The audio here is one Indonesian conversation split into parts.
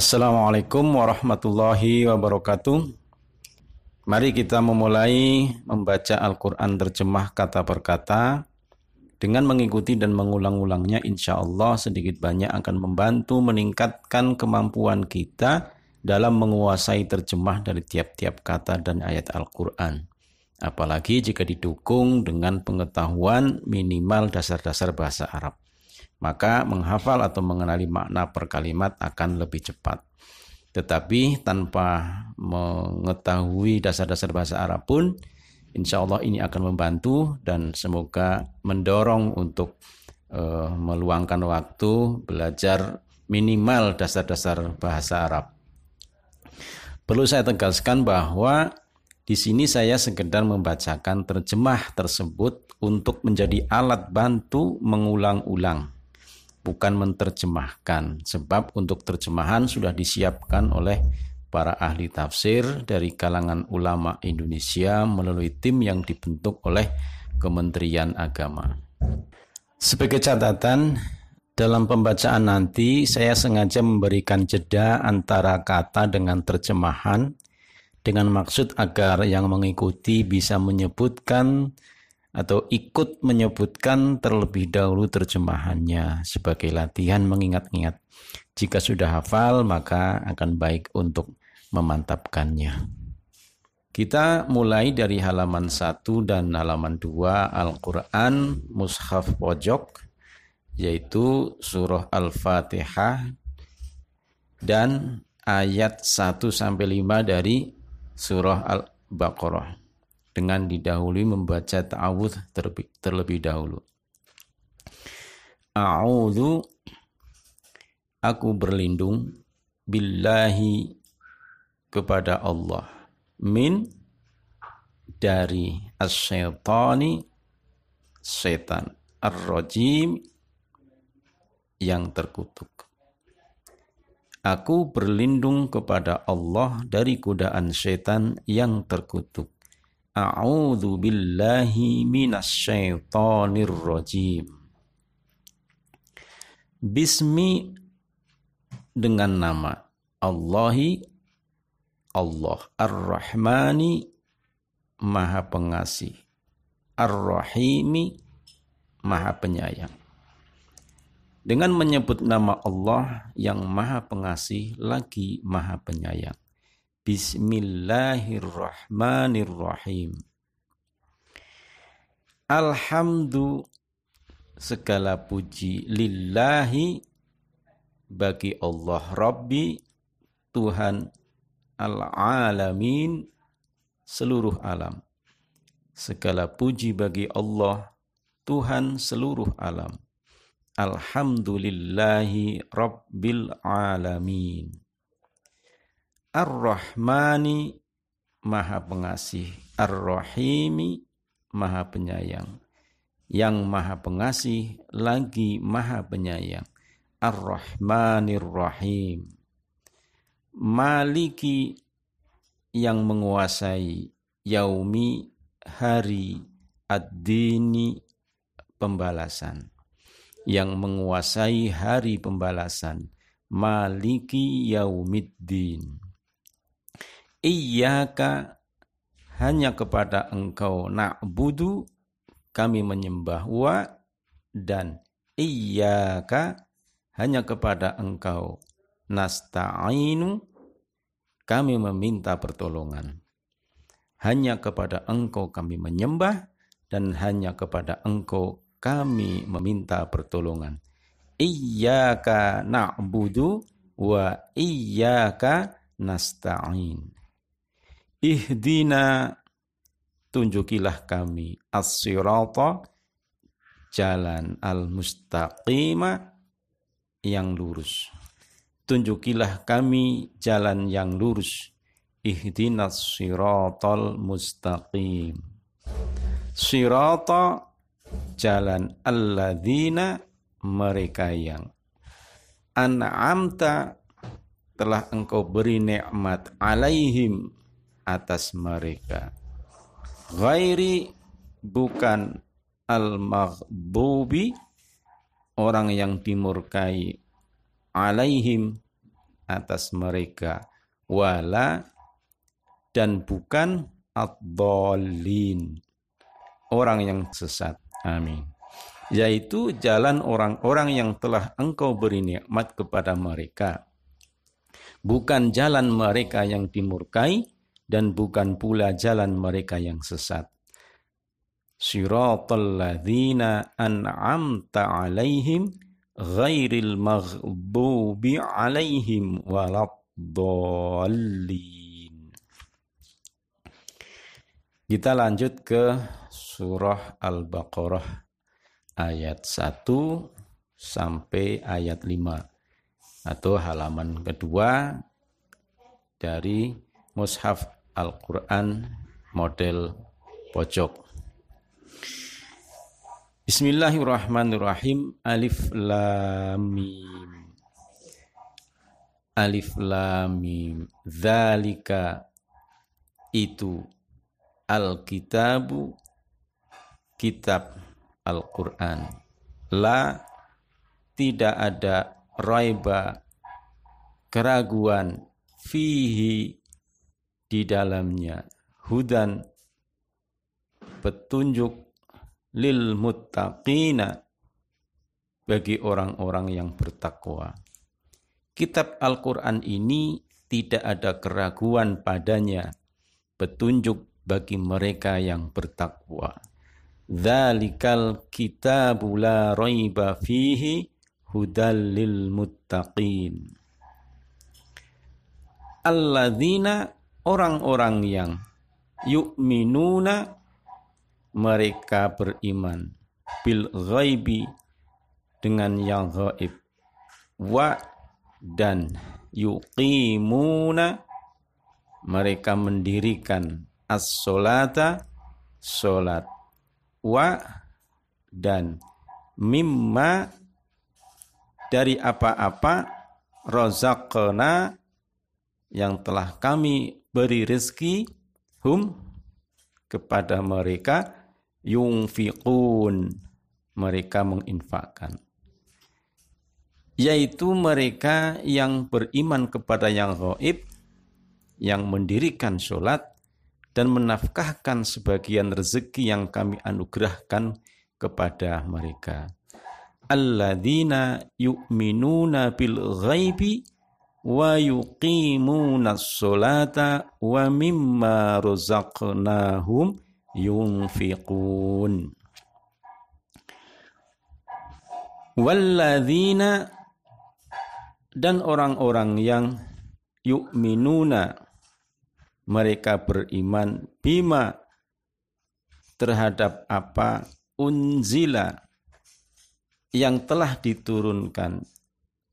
Assalamualaikum warahmatullahi wabarakatuh. Mari kita memulai membaca Al-Quran terjemah kata per kata dengan mengikuti dan mengulang-ulangnya insya Allah sedikit banyak akan membantu meningkatkan kemampuan kita dalam menguasai terjemah dari tiap-tiap kata dan ayat Al-Quran. Apalagi jika didukung dengan pengetahuan minimal dasar-dasar bahasa Arab maka menghafal atau mengenali makna per kalimat akan lebih cepat. Tetapi tanpa mengetahui dasar-dasar bahasa Arab pun, insya Allah ini akan membantu dan semoga mendorong untuk uh, meluangkan waktu belajar minimal dasar-dasar bahasa Arab. Perlu saya tegaskan bahwa di sini saya sekedar membacakan terjemah tersebut untuk menjadi alat bantu mengulang-ulang bukan menerjemahkan sebab untuk terjemahan sudah disiapkan oleh para ahli tafsir dari kalangan ulama Indonesia melalui tim yang dibentuk oleh Kementerian Agama. Sebagai catatan, dalam pembacaan nanti saya sengaja memberikan jeda antara kata dengan terjemahan dengan maksud agar yang mengikuti bisa menyebutkan atau ikut menyebutkan terlebih dahulu terjemahannya sebagai latihan mengingat-ingat. Jika sudah hafal, maka akan baik untuk memantapkannya. Kita mulai dari halaman 1 dan halaman 2 Al-Quran Mushaf Pojok, yaitu surah Al-Fatihah dan ayat 1 sampai 5 dari surah Al-Baqarah dengan didahului membaca ta'awudz terlebih, terlebih dahulu. A'udzu aku berlindung billahi kepada Allah min dari as-syaitani setan ar-rajim yang terkutuk. Aku berlindung kepada Allah dari godaan setan yang terkutuk. A'udzu billahi minasyaitonir rajim. Bismi dengan nama Allahi Allah Ar-Rahmani Maha Pengasih. Ar-Rahimi Maha Penyayang. Dengan menyebut nama Allah yang Maha Pengasih lagi Maha Penyayang Bismillahirrahmanirrahim. Alhamdu segala puji lillahi bagi Allah Rabbi Tuhan al-alamin seluruh alam. Segala puji bagi Allah Tuhan seluruh alam. Alhamdulillahi Rabbil Alamin. Ar-Rahmani Maha Pengasih, Ar-Rahimi Maha Penyayang. Yang Maha Pengasih lagi Maha Penyayang. Ar-Rahmanir Rahim. Maliki yang menguasai yaumi hari ad-dini pembalasan yang menguasai hari pembalasan maliki yaumiddin Iyaka hanya kepada engkau na'budu kami menyembah wa dan iyaka hanya kepada engkau nasta'inu kami meminta pertolongan. Hanya kepada engkau kami menyembah dan hanya kepada engkau kami meminta pertolongan. Iyaka na'budu wa iyaka nasta'in. Ihdina tunjukilah kami as jalan al-mustaqima yang lurus. Tunjukilah kami jalan yang lurus. Ihdinas siratal mustaqim. Sirata jalan alladzina mereka yang an'amta telah engkau beri nikmat alaihim atas mereka. Ghairi bukan al-maghdubi orang yang dimurkai alaihim atas mereka. Wala dan bukan ad-dallin orang yang sesat. Amin. Yaitu jalan orang-orang yang telah engkau beri nikmat kepada mereka. Bukan jalan mereka yang dimurkai dan bukan pula jalan mereka yang sesat. Siratal ladzina an'amta alaihim ghairil maghdubi alaihim waladdallin. Kita lanjut ke surah Al-Baqarah ayat 1 sampai ayat 5 atau halaman kedua dari mushaf Al-Quran model pojok. Bismillahirrahmanirrahim. Alif lam mim. Alif lam mim. Zalika itu Alkitabu kitab Al-Qur'an. La tidak ada raiba keraguan fihi di dalamnya hudan petunjuk lil muttaqina bagi orang-orang yang bertakwa. Kitab Al-Quran ini tidak ada keraguan padanya, petunjuk bagi mereka yang bertakwa. Dzalikal kitabu la raiba fihi hudal lil muttaqin. Alladzina orang-orang yang yu'minuna mereka beriman. Bil ghaibi dengan yang gaib wa dan yuqimuna mereka mendirikan as-solata solat. Wa dan mimma dari apa-apa rozakna yang telah kami beri rezeki hum kepada mereka yungfiqun mereka menginfakkan yaitu mereka yang beriman kepada yang gaib yang mendirikan sholat dan menafkahkan sebagian rezeki yang kami anugerahkan kepada mereka. Alladzina yu'minuna bil ghaibi wa yuqimuna sholata wa mimma razaqnahum yunfiqun. Walladzina dan orang-orang yang yu'minuna mereka beriman bima terhadap apa unzila yang telah diturunkan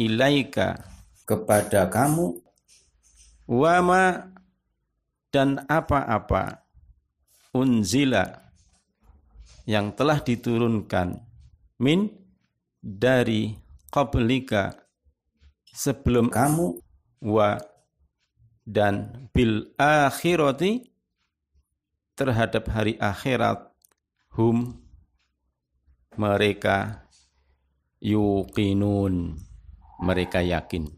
ilaika kepada kamu. Wama dan apa-apa unzila yang telah diturunkan min dari qablika sebelum kamu. wa dan bil akhirati terhadap hari akhirat hum mereka yuqinun mereka yakin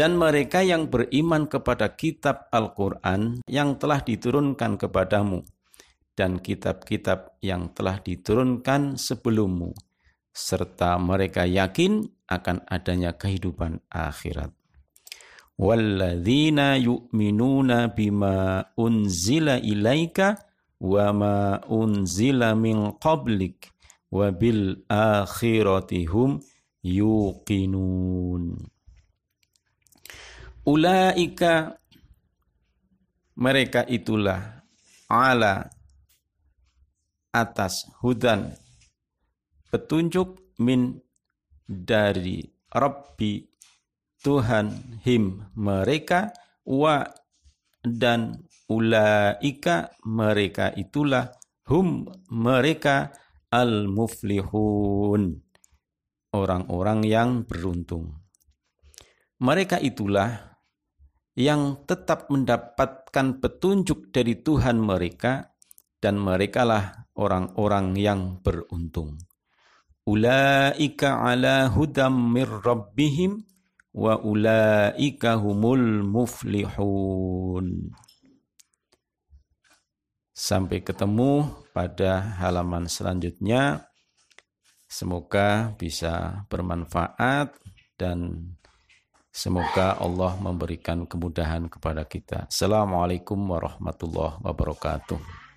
dan mereka yang beriman kepada kitab Al-Quran yang telah diturunkan kepadamu dan kitab-kitab yang telah diturunkan sebelummu serta mereka yakin akan adanya kehidupan akhirat. Walladzina yu'minuna bima unzila ilaika wa ma unzila min qablik wa bil akhirati hum yuqinun. Ulaika mereka itulah ala atas hudan petunjuk min dari Rabbi Tuhan him mereka wa dan ulaika mereka itulah hum mereka al muflihun orang-orang yang beruntung. Mereka itulah yang tetap mendapatkan petunjuk dari Tuhan mereka dan merekalah orang-orang yang beruntung. Ulaika ala hudam mir rabbihim wa ulaika humul muflihun. Sampai ketemu pada halaman selanjutnya. Semoga bisa bermanfaat dan semoga Allah memberikan kemudahan kepada kita. Assalamualaikum warahmatullahi wabarakatuh.